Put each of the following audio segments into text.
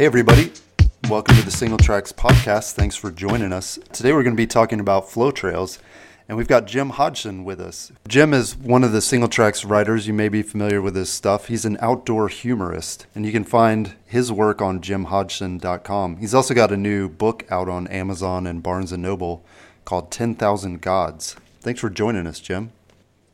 Hey, everybody. Welcome to the Singletracks podcast. Thanks for joining us. Today, we're going to be talking about flow trails, and we've got Jim Hodgson with us. Jim is one of the Singletracks writers. You may be familiar with his stuff. He's an outdoor humorist, and you can find his work on jimhodgson.com. He's also got a new book out on Amazon and Barnes & Noble called 10,000 Gods. Thanks for joining us, Jim.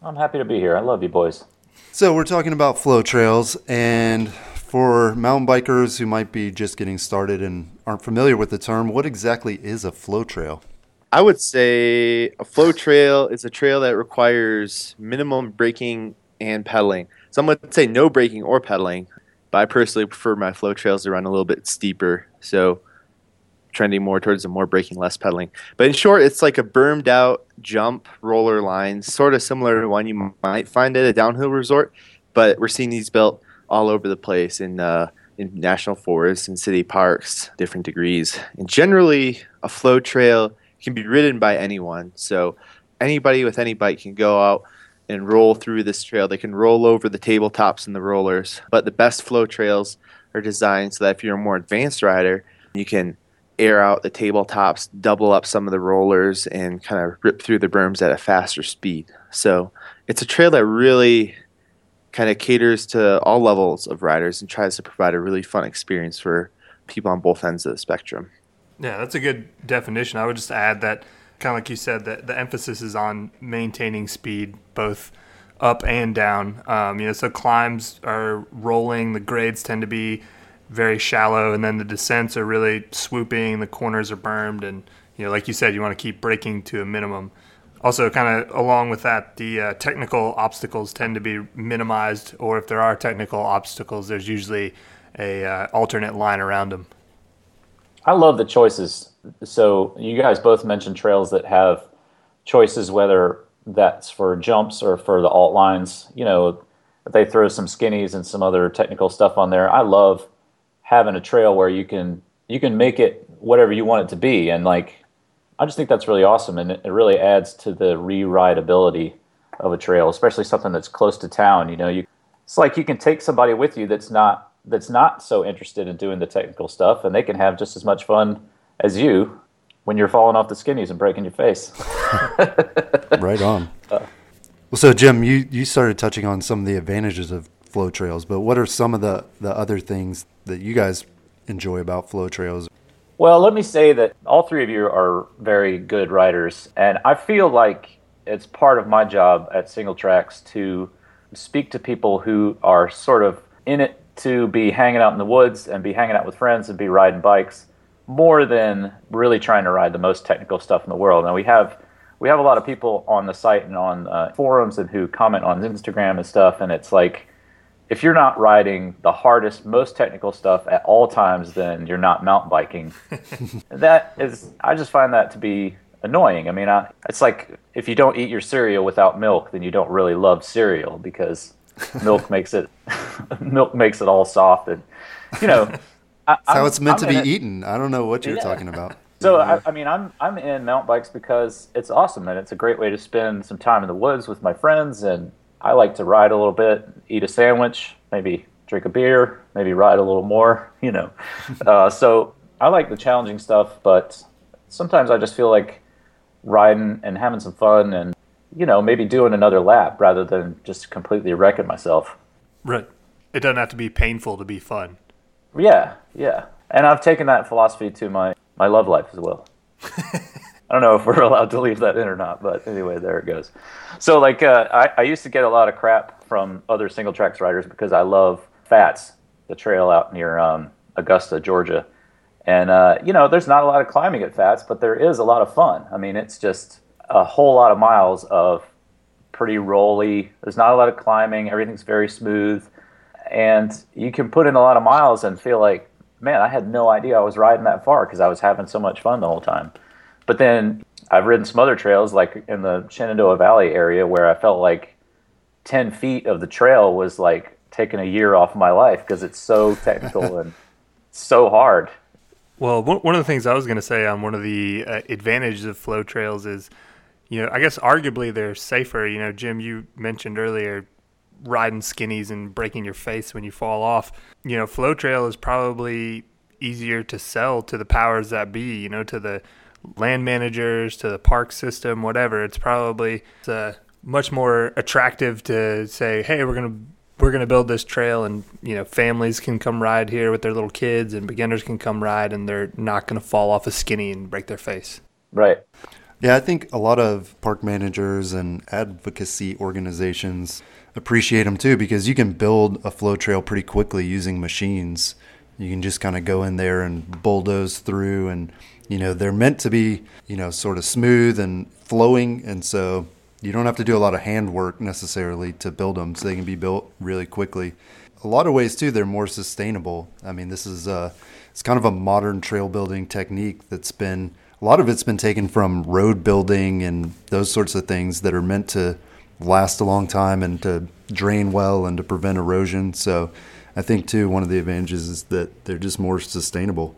I'm happy to be here. I love you boys. So, we're talking about flow trails, and for mountain bikers who might be just getting started and aren't familiar with the term, what exactly is a flow trail? I would say a flow trail is a trail that requires minimum braking and pedaling. Some would say no braking or pedaling, but I personally prefer my flow trails to run a little bit steeper. So trending more towards the more braking, less pedaling. But in short, it's like a bermed out jump roller line, sort of similar to one you might find at a downhill resort. But we're seeing these built all over the place in uh, in national forests and city parks, different degrees. And generally, a flow trail can be ridden by anyone. So anybody with any bike can go out and roll through this trail. They can roll over the tabletops and the rollers. But the best flow trails are designed so that if you're a more advanced rider, you can air out the tabletops, double up some of the rollers, and kind of rip through the berms at a faster speed. So it's a trail that really kind of caters to all levels of riders and tries to provide a really fun experience for people on both ends of the spectrum. Yeah, that's a good definition. I would just add that, kind of like you said, that the emphasis is on maintaining speed both up and down. Um, you know, so climbs are rolling, the grades tend to be very shallow, and then the descents are really swooping. The corners are bermed, and you know, like you said, you want to keep braking to a minimum also kind of along with that the uh, technical obstacles tend to be minimized or if there are technical obstacles there's usually a uh, alternate line around them i love the choices. So you guys both mentioned trails that have choices whether that's for jumps or for the alt lines. You know they throw some skinnies and some other technical stuff on there. I love having a trail where you can you can make it whatever you want it to be. And like I just think that's really awesome, and it, really adds to the re-rideability of a trail, especially something that's close to town. You know, you it's like you can take somebody with you that's not that's not so interested in doing the technical stuff, and they can have just as much fun as you when you're falling off the skinnies and breaking your face. right on. Uh, well, so Jim, you you started touching on some of the advantages of flow trails, but what are some of the the other things that you guys enjoy about flow trails? Well, let me say that all three of you are very good writers, and I feel like it's part of my job at Singletracks to speak to people who are sort of in it to be hanging out in the woods and be hanging out with friends and be riding bikes more than really trying to ride the most technical stuff in the world. And we have we have a lot of people on the site and on uh, forums and who comment on Instagram and stuff, and it's like if you're not riding the hardest, most technical stuff at all times, then you're not mountain biking. that is, I just find that to be annoying. I mean, I, it's like if you don't eat your cereal without milk, then you don't really love cereal because milk makes it milk makes it all soft and you know. I, how it's meant I'm to be it. eaten. I don't know what you're yeah. talking about. So I, I, mean, I'm I'm in mountain bikes because it's awesome and it's a great way to spend some time in the woods with my friends and I like to ride a little bit, eat a sandwich, maybe drink a beer, maybe ride a little more, you know. uh, so I like the challenging stuff, but sometimes I just feel like riding and having some fun and, you know, maybe doing another lap rather than just completely wrecking myself. Right. It doesn't have to be painful to be fun. Yeah, yeah. And I've taken that philosophy to my, my love life as well. I don't know if we're allowed to leave that in or not, but anyway, there it goes. So, like, uh, I, I used to get a lot of crap from other Singletracks riders because I love FATS, the trail out near um, Augusta, Georgia. And, uh, you know, there's not a lot of climbing at FATS, but there is a lot of fun. I mean, it's just a whole lot of miles of pretty rolly. There's not a lot of climbing, everything's very smooth. And you can put in a lot of miles and feel like, man, I had no idea I was riding that far because I was having so much fun the whole time. But then I've ridden some other trails, like in the Shenandoah Valley area, where I felt like 10 feet of the trail was like taking a year off my life because it's so technical and so hard. Well, one of the things I was going to say on one of the uh, advantages of flow trails is, you know, I guess arguably they're safer. You know, Jim, you mentioned earlier riding skinnies and breaking your face when you fall off. You know, flow trail is probably easier to sell to the powers that be, you know, to the land managers, to the park system, whatever. It's probably it's, uh, much more attractive to say, "Hey, we're going to we're going to build this trail and, you know, families can come ride here with their little kids and beginners can come ride and they're not going to fall off a skinny and break their face." Right. Yeah, I think a lot of park managers and advocacy organizations appreciate them too because you can build a flow trail pretty quickly using machines. You can just kind of go in there and bulldoze through and you know, they're meant to be, you know, sort of smooth and flowing and so you don't have to do a lot of handwork necessarily to build them so they can be built really quickly. A lot of ways too, they're more sustainable. I mean, this is uh it's kind of a modern trail building technique that's been a lot of it's been taken from road building and those sorts of things that are meant to last a long time and to drain well and to prevent erosion. So I think too one of the advantages is that they're just more sustainable.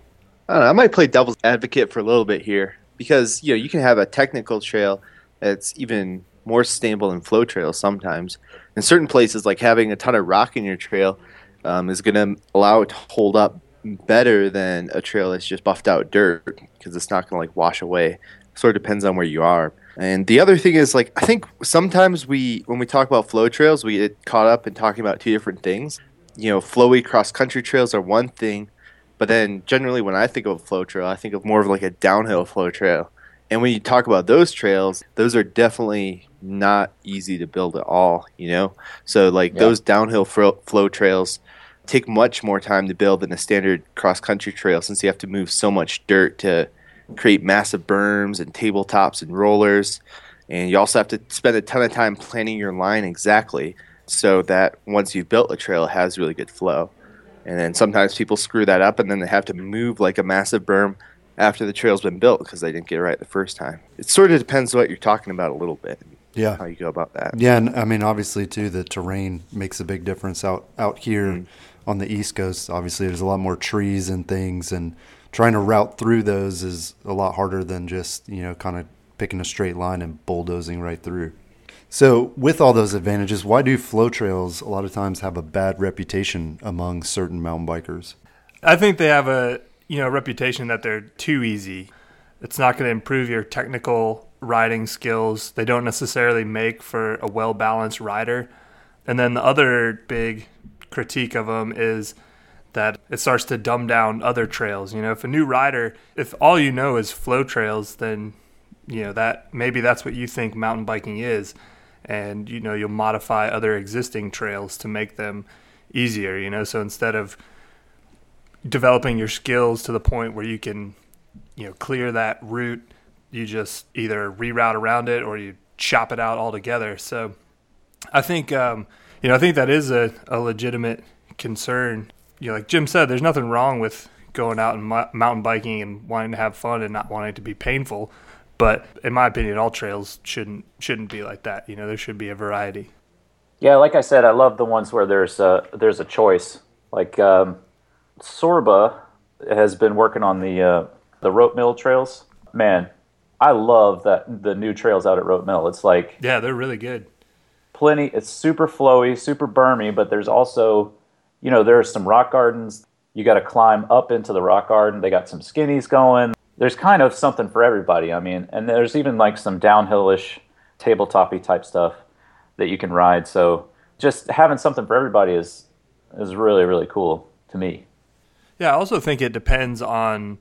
I, know, I might play devil's advocate for a little bit here because you know you can have a technical trail that's even more stable than flow trails sometimes. In certain places, like having a ton of rock in your trail um, is going to allow it to hold up better than a trail that's just buffed out dirt because it's not going to like wash away. Sort of depends on where you are. And the other thing is like I think sometimes we when we talk about flow trails, we get caught up in talking about two different things. You know, flowy cross country trails are one thing, but then generally when I think of a flow trail, I think of more of like a downhill flow trail. And when you talk about those trails, those are definitely not easy to build at all, you know? So like yeah. those downhill fro- flow trails take much more time to build than a standard cross country trail since you have to move so much dirt to create massive berms and tabletops and rollers. And you also have to spend a ton of time planning your line exactly so that once you've built a trail, it has really good flow. And then sometimes people screw that up and then they have to move like a massive berm after the trail's been built because they didn't get it right the first time. It sort of depends what you're talking about a little bit. Yeah. How you go about that. Yeah, and I mean obviously too the terrain makes a big difference out out here mm-hmm. on the East Coast. Obviously there's a lot more trees and things and trying to route through those is a lot harder than just, you know, kind of picking a straight line and bulldozing right through. So, with all those advantages, why do flow trails a lot of times have a bad reputation among certain mountain bikers? I think they have a, you know, reputation that they're too easy. It's not going to improve your technical riding skills. They don't necessarily make for a well-balanced rider. And then the other big critique of them is that it starts to dumb down other trails. You know, if a new rider, if all you know is flow trails, then you know that maybe that's what you think mountain biking is, and you know you'll modify other existing trails to make them easier. You know, so instead of developing your skills to the point where you can, you know, clear that route, you just either reroute around it or you chop it out altogether. So, I think um, you know I think that is a, a legitimate concern you know, like Jim said, there's nothing wrong with going out and mountain biking and wanting to have fun and not wanting it to be painful. But in my opinion, all trails shouldn't shouldn't be like that. You know, there should be a variety. Yeah, like I said, I love the ones where there's a, there's a choice. Like um, SORBA has been working on the uh, the Rope Mill trails. Man, I love that the new trails out at Rope Mill. It's like yeah, they're really good. Plenty. It's super flowy, super bermy, but there's also you know, there are some rock gardens. You got to climb up into the rock garden. They got some skinnies going. There's kind of something for everybody. I mean, and there's even like some downhillish, tabletopy type stuff that you can ride. So just having something for everybody is is really really cool to me. Yeah, I also think it depends on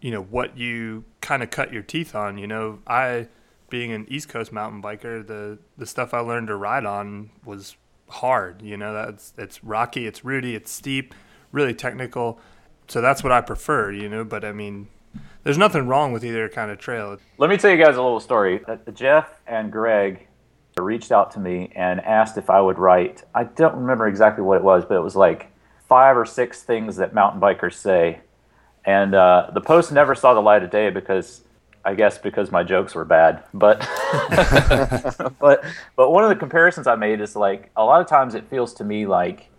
you know what you kind of cut your teeth on. You know, I being an East Coast mountain biker, the the stuff I learned to ride on was hard. You know, that's it's rocky, it's rooty, it's steep, really technical. So that's what I prefer. You know, but I mean, there's nothing wrong with either kind of trail. Let me tell you guys a little story. Uh, Jeff and Greg reached out to me and asked if I would write. I don't remember exactly what it was, but it was like five or six things that mountain bikers say. And uh, the post never saw the light of day because I guess because my jokes were bad. But but but one of the comparisons I made is like a lot of times it feels to me like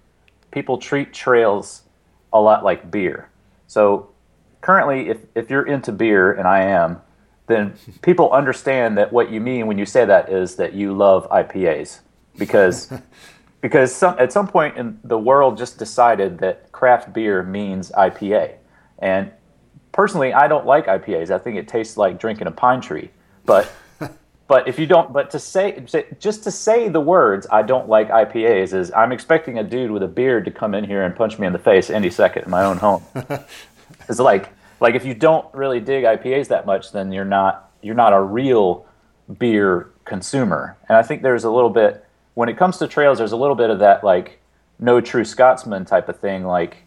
people treat trails a lot like beer. So currently if if you're into beer and I am, then people understand that what you mean when you say that is that you love IPAs because because some, at some point in the world just decided that craft beer means IPA, and personally, I don't like IPAs. I think it tastes like drinking a pine tree. But but if you don't, but to say just to say the words, I don't like IPAs is I'm expecting a dude with a beard to come in here and punch me in the face any second in my own home. it's like like if you don't really dig IPAs that much, then you're not you're not a real beer consumer. And I think there's a little bit when it comes to trails, there's a little bit of that like no true Scotsman type of thing. Like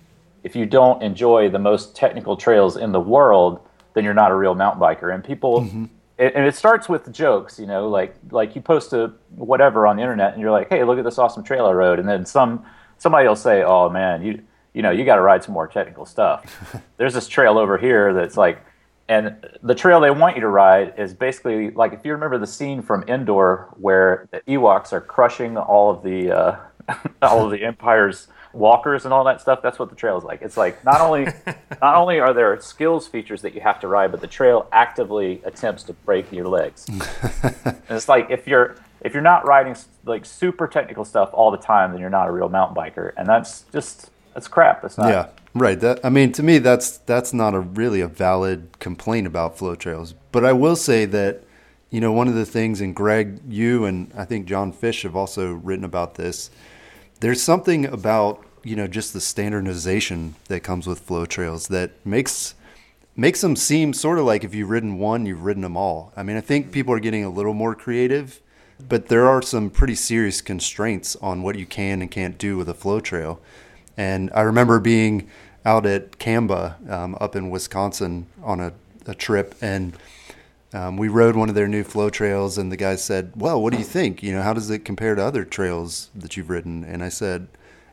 if you don't enjoy the most technical trails in the world, then you're not a real mountain biker. And people, mm-hmm. it, and it starts with jokes, you know, like like you post a whatever on the internet, and you're like, hey, look at this awesome trail I rode, and then some somebody will say, oh man, you you know, you got to ride some more technical stuff. There's this trail over here that's like and the trail they want you to ride is basically like if you remember the scene from Endor where the Ewoks are crushing all of the uh, all of the Empire's walkers and all that stuff. That's what the trail is like. It's like not only not only are there skills features that you have to ride, but the trail actively attempts to break your legs. and it's like if you're if you're not riding like super technical stuff all the time, then you're not a real mountain biker, and that's just that's crap. That's not. Yeah. Right. That I mean, to me, that's that's not a really a valid complaint about flow trails. But I will say that, you know, one of the things, and Greg, you and I think John Fisch have also written about this. There's something about you know just the standardization that comes with flow trails that makes makes them seem sort of like if you've ridden one, you've ridden them all. I mean, I think people are getting a little more creative, but there are some pretty serious constraints on what you can and can't do with a flow trail. And I remember being out at CAMBA um, up in Wisconsin on a, a trip, and um, we rode one of their new flow trails. And the guy said, "Well, what do you think? You know, how does it compare to other trails that you've ridden?" And I said,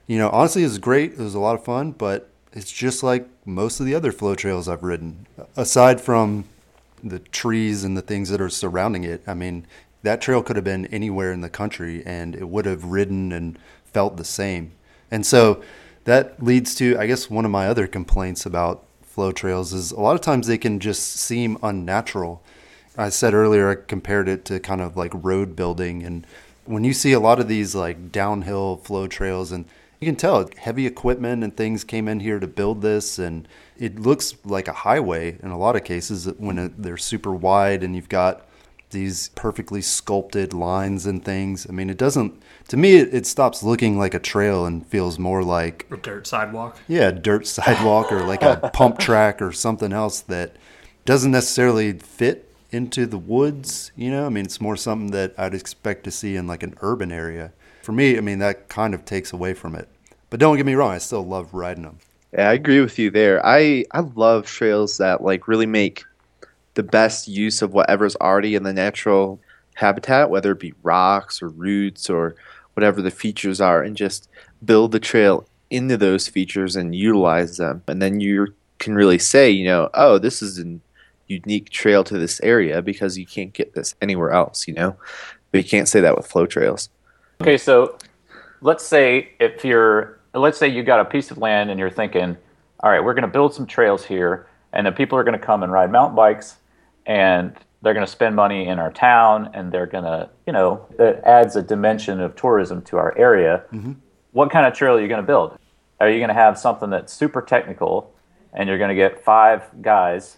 "You know, honestly, it was great. It was a lot of fun, but it's just like most of the other flow trails I've ridden. Aside from the trees and the things that are surrounding it, I mean." That trail could have been anywhere in the country and it would have ridden and felt the same. And so that leads to, I guess, one of my other complaints about flow trails is a lot of times they can just seem unnatural. I said earlier, I compared it to kind of like road building. And when you see a lot of these like downhill flow trails, and you can tell heavy equipment and things came in here to build this, and it looks like a highway in a lot of cases when they're super wide and you've got these perfectly sculpted lines and things. I mean, it doesn't. To me, it, it stops looking like a trail and feels more like a dirt sidewalk. Yeah, dirt sidewalk or like a pump track or something else that doesn't necessarily fit into the woods. You know, I mean, it's more something that I'd expect to see in like an urban area. For me, I mean, that kind of takes away from it. But don't get me wrong, I still love riding them. Yeah, I agree with you there. I I love trails that like really make the best use of whatever's already in the natural habitat, whether it be rocks or roots or whatever the features are, and just build the trail into those features and utilize them. And then you can really say, you know, oh, this is a unique trail to this area because you can't get this anywhere else, you know? But you can't say that with flow trails. Okay, so let's say if you're, let's say you got a piece of land and you're thinking, all right, we're going to build some trails here, and then people are going to come and ride mountain bikes and they're going to spend money in our town and they're going to, you know, it adds a dimension of tourism to our area. Mm-hmm. What kind of trail are you going to build? Are you going to have something that's super technical and you're going to get five guys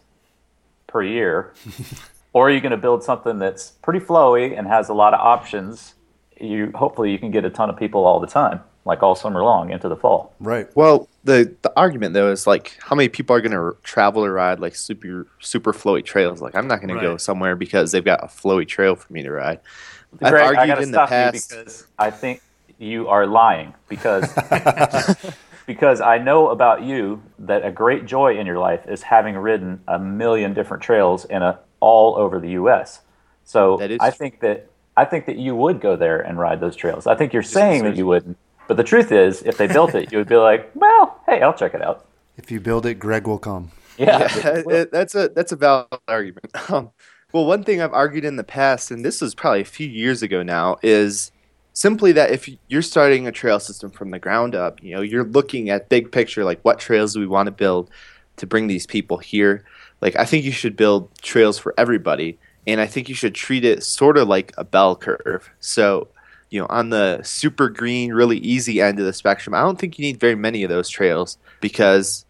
per year? or are you going to build something that's pretty flowy and has a lot of options? You hopefully you can get a ton of people all the time like all summer long into the fall. Right. Well, the the argument though is like how many people are going to travel or ride like super super flowy trails? Like I'm not going right. to go somewhere because they've got a flowy trail for me to ride. Greg, I've argued in the past because I think you are lying because because I know about you that a great joy in your life is having ridden a million different trails in a all over the U.S. So I think that I think that you would go there and ride those trails. I think you're saying that you wouldn't, but the truth is, if they built it, you would be like, well, hey, I'll check it out. If you build it, Greg will come. Yeah, yeah that's a that's a valid argument. Um, well, one thing I've argued in the past, and this was probably a few years ago now, is simply that if you're starting a trail system from the ground up, you know, you're looking at big picture, like what trails do we want to build to bring these people here. Like, I think you should build trails for everybody, and I think you should treat it sort of like a bell curve. So you know, on the super green, really easy end of the spectrum, I don't think you need very many of those trails because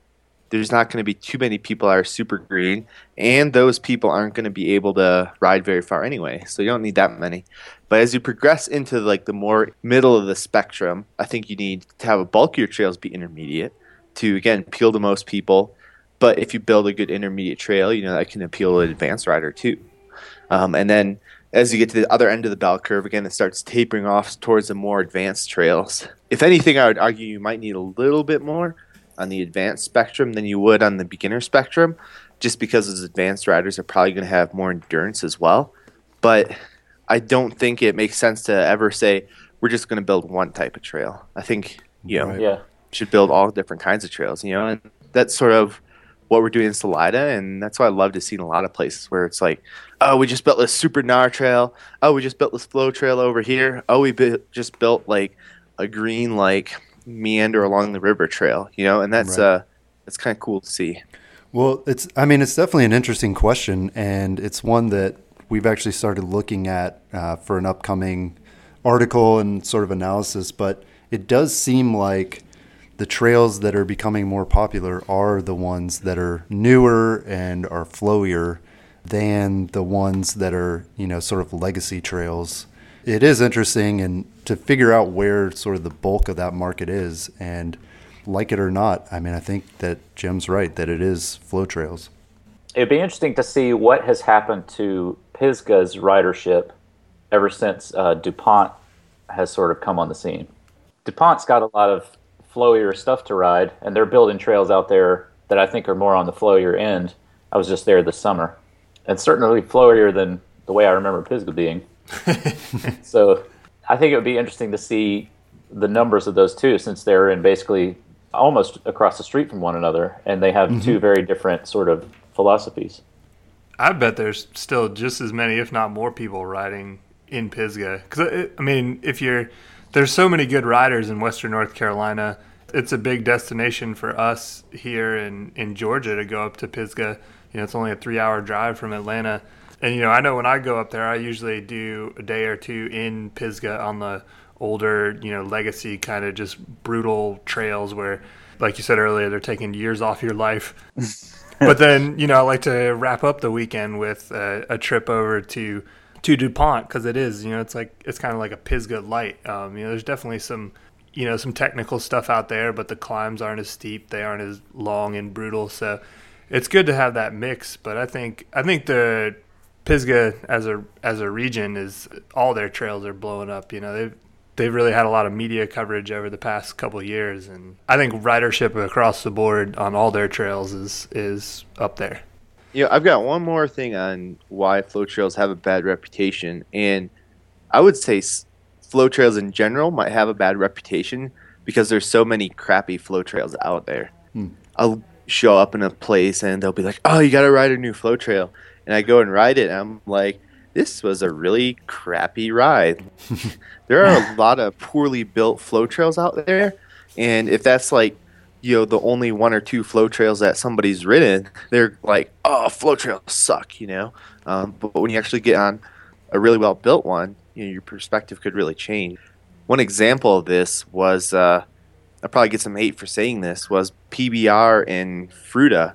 there's not going to be too many people that are super green, and those people aren't going to be able to ride very far anyway. So you don't need that many. But as you progress into like the more middle of the spectrum, I think you need to have a bulkier trails be intermediate to again appeal to most people. But if you build a good intermediate trail, you know that can appeal to an advanced rider too. Um, and then as you get to the other end of the bell curve, again, it starts tapering off towards the more advanced trails. If anything, I would argue you might need a little bit more on the advanced spectrum than you would on the beginner spectrum, just because those advanced riders are probably going to have more endurance as well. But I don't think it makes sense to ever say we're just going to build one type of trail. I think you know Right. Yeah. should build all different kinds of trails. You know, and that's sort of what we're doing in Salida, and that's why I love to see in a lot of places where it's like, oh, we just built this super gnar trail. Oh, we just built this flow trail over here. Oh, we bu- just built like a green like meander along the river trail. You know, and that's Right. uh, that's kind of cool to see. Well, it's I mean it's definitely an interesting question, and it's one that we've actually started looking at uh, for an upcoming article and sort of analysis. But it does seem like the trails that are becoming more popular are the ones that are newer and are flowier than the ones that are you know sort of legacy trails. It is interesting and to figure out where sort of the bulk of that market is and like it or not, I mean, I think that Jim's right that it is flow trails. It'd be interesting to see what has happened to Pisgah's ridership ever since uh, DuPont has sort of come on the scene. DuPont's got a lot of flowier stuff to ride, and they're building trails out there that I think are more on the flowier end. I was just there this summer, and certainly flowier than the way I remember Pisgah being. so I think it would be interesting to see the numbers of those two, since they're in basically almost across the street from one another, and they have two mm-hmm. very different sort of philosophies. I bet there's still just as many, if not more, people riding in Pisgah. Because uh, I mean, if you're there's so many good riders in Western North Carolina, it's a big destination for us here in in Georgia to go up to Pisgah. You know, it's only a three-hour drive from Atlanta, and you know, I know when I go up there, I usually do a day or two in Pisgah on the older, you know, legacy kind of just brutal trails where, like you said earlier, they're taking years off your life. But then you know I like to wrap up the weekend with a, a trip over to to Dupont because it is you know it's like it's kind of like a Pisgah light. Um, you know, there's definitely some you know some technical stuff out there, but the climbs aren't as steep, they aren't as long and brutal. So it's good to have that mix. But I think I think the Pisgah as a as a region is all their trails are blowing up. You know they've they've really had a lot of media coverage over the past couple years, and I think ridership across the board on all their trails is is up there. You know, I've got one more thing on why flow trails have a bad reputation, and I would say flow trails in general might have a bad reputation because there's so many crappy flow trails out there. Hmm. I'll show up in a place and they'll be like, "Oh, you got to ride a new flow trail," and I go and ride it, and I'm like, "This was a really crappy ride." there are a lot of poorly built flow trails out there, and if that's like you know the only one or two flow trails that somebody's ridden, they're like, oh, flow trails suck, you know. Um, but when you actually get on a really well built one, you know, your perspective could really change. One example of this was, uh, I probably get some hate for saying this, was PBR in Fruita.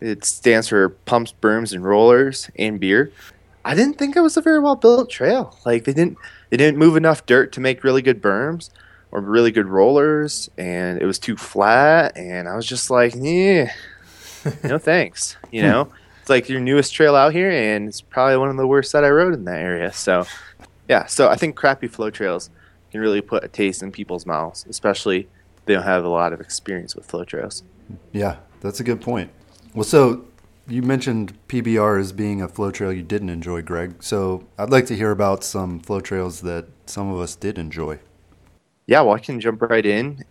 It stands for pumps, berms, and rollers and beer. I didn't think it was a very well built trail. Like they didn't they didn't move enough dirt to make really good berms or really good rollers, and it was too flat. And I was just like, yeah, no thanks. You hmm. know, it's like your newest trail out here, and it's probably one of the worst that I rode in that area. So, yeah, so I think crappy flow trails can really put a taste in people's mouths, especially if they don't have a lot of experience with flow trails. Yeah, that's a good point. Well, so you mentioned PBR as being a flow trail you didn't enjoy, Greg. So I'd like to hear about some flow trails that some of us did enjoy. Yeah, well, I can jump right in.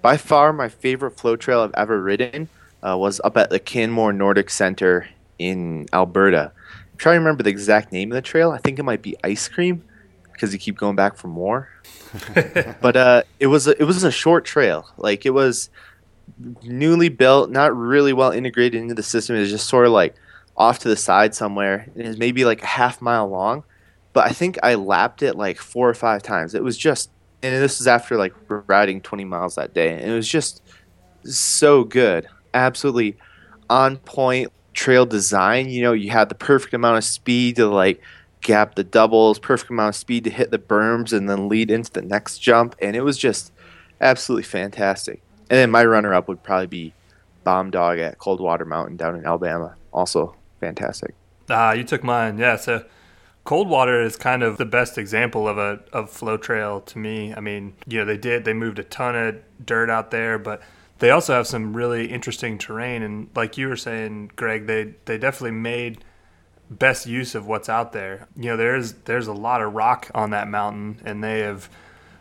By far, my favorite flow trail I've ever ridden uh, was up at the Canmore Nordic Center in Alberta. I'm trying to remember the exact name of the trail. I think it might be Ice Cream because you keep going back for more. but uh, it was a, it was a short trail. Like it was newly built, not really well integrated into the system. It was just sort of like off to the side somewhere. It was maybe like a half mile long. but I think I lapped it like four or five times. It was just, and this is after like riding 20 miles that day, and it was just so good, absolutely on point trail design. You know, you had the perfect amount of speed to like gap the doubles, perfect amount of speed to hit the berms, and then lead into the next jump, and it was just absolutely fantastic. And then my runner up would probably be Bomb Dog at Coldwater Mountain down in Alabama. Also fantastic. Ah, you took mine. Yeah, so Coldwater is kind of the best example of a of flow trail to me. I mean, you know, they did they moved a ton of dirt out there, but they also have some really interesting terrain and like you were saying, Greg, they they definitely made best use of what's out there. You know, there's there's a lot of rock on that mountain and they have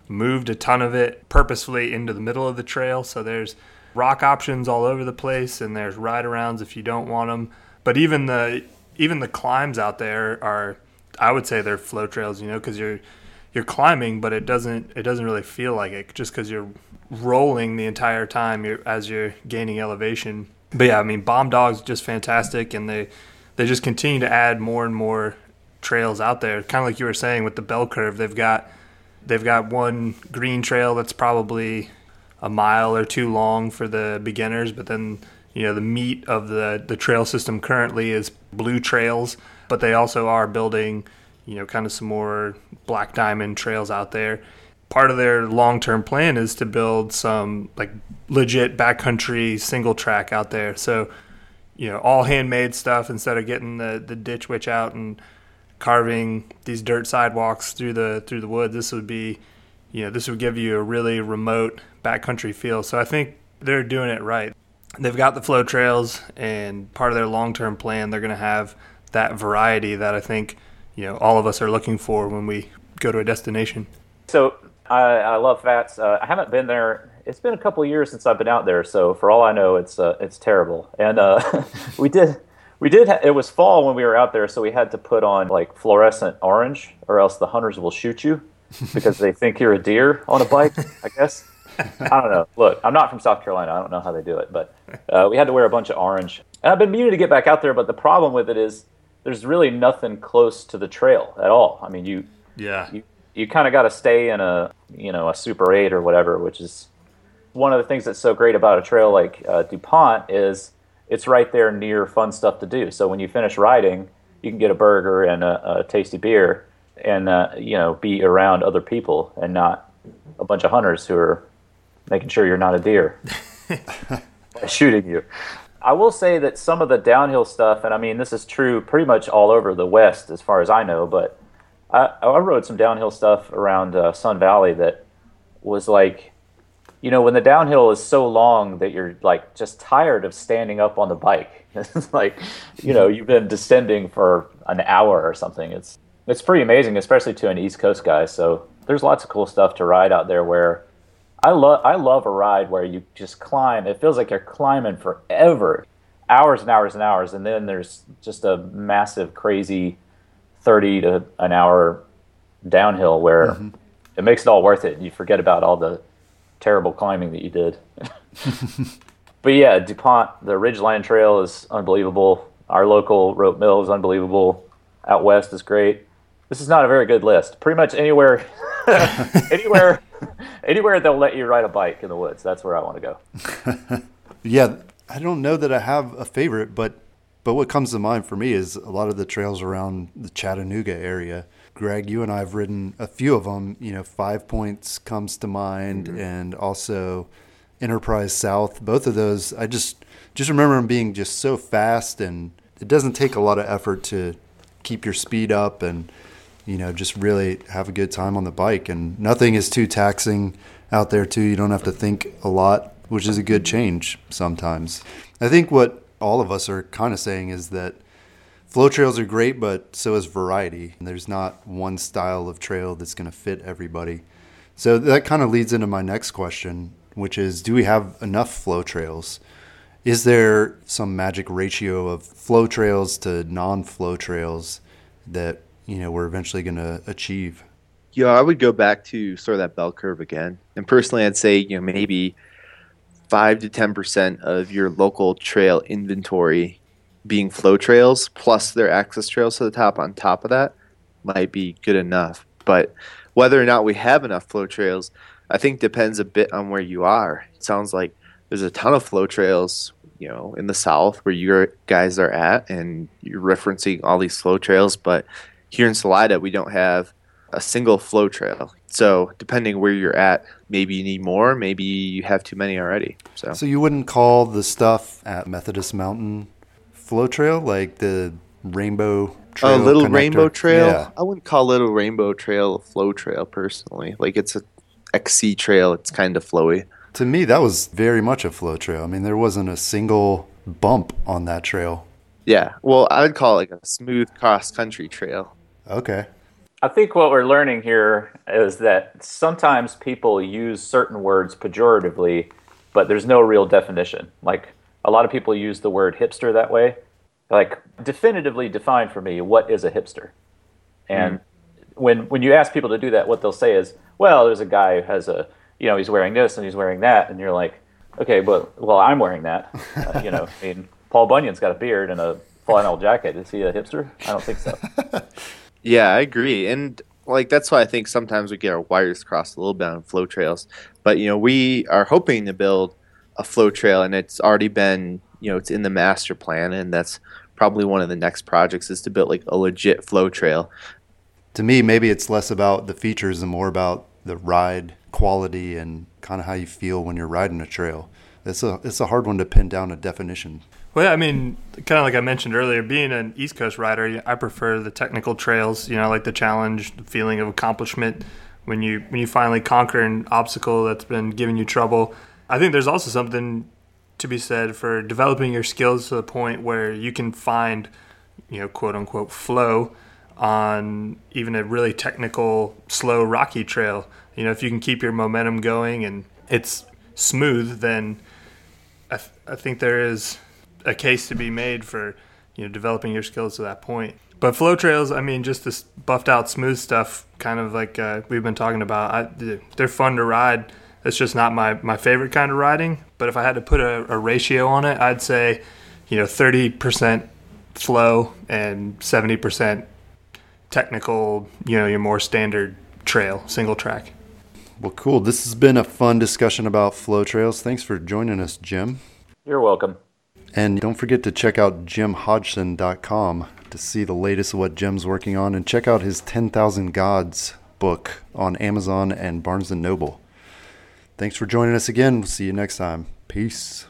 moved a ton of it purposefully into the middle of the trail, so there's rock options all over the place and there's ride arounds if you don't want them. But even the even the climbs out there are I would say they're flow trails, you know, because you're you're climbing, but it doesn't it doesn't really feel like it just because you're rolling the entire time you're, as you're gaining elevation. But yeah, I mean, Bomb Dog's just fantastic, and they they just continue to add more and more trails out there. Kind of like you were saying with the bell curve, they've got they've got one green trail that's probably a mile or two long for the beginners, but then you know the meat of the the trail system currently is blue trails but they also are building, you know, kind of some more black diamond trails out there. Part of their long term plan is to build some like legit backcountry single track out there. So, you know, all handmade stuff instead of getting the, the ditch witch out and carving these dirt sidewalks through the through the woods. This would be, you know, this would give you a really remote backcountry feel. So I think they're doing it right. They've got the flow trails, and part of their long term plan, they're going to have that variety that I think you know all of us are looking for when we go to a destination. So I, I love FATS. Uh, I haven't been there. It's been a couple years since I've been out there, so for all I know, it's uh, it's terrible. And uh, we did we did. Ha- it was fall when we were out there, so we had to put on like fluorescent orange, or else the hunters will shoot you because they think you're a deer on a bike. I guess. I don't know. Look, I'm not from South Carolina. I don't know how they do it, but uh, we had to wear a bunch of orange. And I've been meaning to get back out there, but the problem with it is there's really nothing close to the trail at all. I mean, you yeah you, you kind of got to stay in a you know a Super Eight or whatever, which is one of the things that's so great about a trail like uh, Dupont is it's right there near fun stuff to do. So when you finish riding, you can get a burger and a, a tasty beer, and uh, you know be around other people and not a bunch of hunters who are making sure you're not a deer shooting you. I will say that some of the downhill stuff, and I mean, this is true pretty much all over the West as far as I know, but I, I rode some downhill stuff around uh, Sun Valley that was like, you know, when the downhill is so long that you're like just tired of standing up on the bike. it's like, you know, you've been descending for an hour or something. It's it's pretty amazing, especially to an East Coast guy. So there's lots of cool stuff to ride out there where I love I love a ride where you just climb. It feels like you're climbing forever, hours and hours and hours, and then there's just a massive, crazy, thirty to an hour downhill where mm-hmm. it makes it all worth it. You forget about all the terrible climbing that you did. but yeah, Dupont, the Ridgeline Trail is unbelievable. Our local rope mill is unbelievable. Out west is great. This is not a very good list. Pretty much anywhere, anywhere anywhere they'll let you ride a bike in the woods. That's where I want to go. yeah, I don't know that I have a favorite, but but what comes to mind for me is a lot of the trails around the Chattanooga area. Greg, you and I have ridden a few of them. You know, Five Points comes to mind, mm-hmm. and also Enterprise South. Both of those, I just just remember them being just so fast, and it doesn't take a lot of effort to keep your speed up and you know, just really have a good time on the bike. And nothing is too taxing out there, too. You don't have to think a lot, which is a good change sometimes. I think what all of us are kind of saying is that flow trails are great, but so is variety. There's not one style of trail that's going to fit everybody. So that kind of leads into my next question, which is do we have enough flow trails? Is there some magic ratio of flow trails to non flow trails that you know we're eventually going to achieve. Yeah, I would go back to sort of that bell curve again. And personally, I'd say you know maybe five to ten percent of your local trail inventory being flow trails plus their access trails to the top on top of that might be good enough. But whether or not we have enough flow trails, I think depends a bit on where you are. It sounds like there's a ton of flow trails, you know, in the south where you guys are at, and you're referencing all these flow trails. But here in Salida, we don't have a single flow trail. So depending where you're at, maybe you need more, maybe you have too many already. So, So you wouldn't call the stuff at Methodist Mountain flow trail like the Rainbow Trail? a little connector? rainbow trail. Yeah. I wouldn't call little rainbow trail a flow trail personally. Like it's a XC trail. It's kind of flowy. To me, that was very much a flow trail. I mean, there wasn't a single bump on that trail. Yeah. Well, I would call it like a smooth cross country trail. Okay. I think what we're learning here is that sometimes people use certain words pejoratively, but there's no real definition. Like a lot of people use the word hipster that way. Like definitively define for me what is a hipster. And when when you ask people to do that, what they'll say is, "Well, there's a guy who has a, you know, he's wearing this and he's wearing that," and you're like, "Okay, but well, I'm wearing that." Uh, you know, I mean, Paul Bunyan's got a beard and a flannel jacket. Is he a hipster? I don't think so. Yeah, I agree. And like that's why I think sometimes we get our wires crossed a little bit on flow trails. But you know, we are hoping to build a flow trail and it's already been, you know, it's in the master plan and that's probably one of the next projects is to build like a legit flow trail. To me, maybe it's less about the features and more about the ride quality and kind of how you feel when you're riding a trail. It's a it's a hard one to pin down a definition. Well, I mean, kind of like I mentioned earlier, being an East Coast rider, I prefer the technical trails. You know, I like the challenge, the feeling of accomplishment when you when you finally conquer an obstacle that's been giving you trouble. I think there's also something to be said for developing your skills to the point where you can find, you know, quote unquote flow on even a really technical, slow, rocky trail. You know, if you can keep your momentum going and it's smooth, then I, th- I think there is a case to be made for you know developing your skills to that point. But flow trails, I mean, just this buffed out smooth stuff, kind of like uh, we've been talking about. I, they're fun to ride. It's just not my, my favorite kind of riding. But if I had to put a, a ratio on it, I'd say, you know, thirty percent flow and seventy percent technical. You know, your more standard trail, single track. Well, cool. This has been a fun discussion about flow trails. Thanks for joining us, Jim. You're welcome. And don't forget to check out jimhodgson.com to see the latest of what Jim's working on and check out his 10,000 Gods book on Amazon and Barnes & Noble. Thanks for joining us again. We'll see you next time. Peace.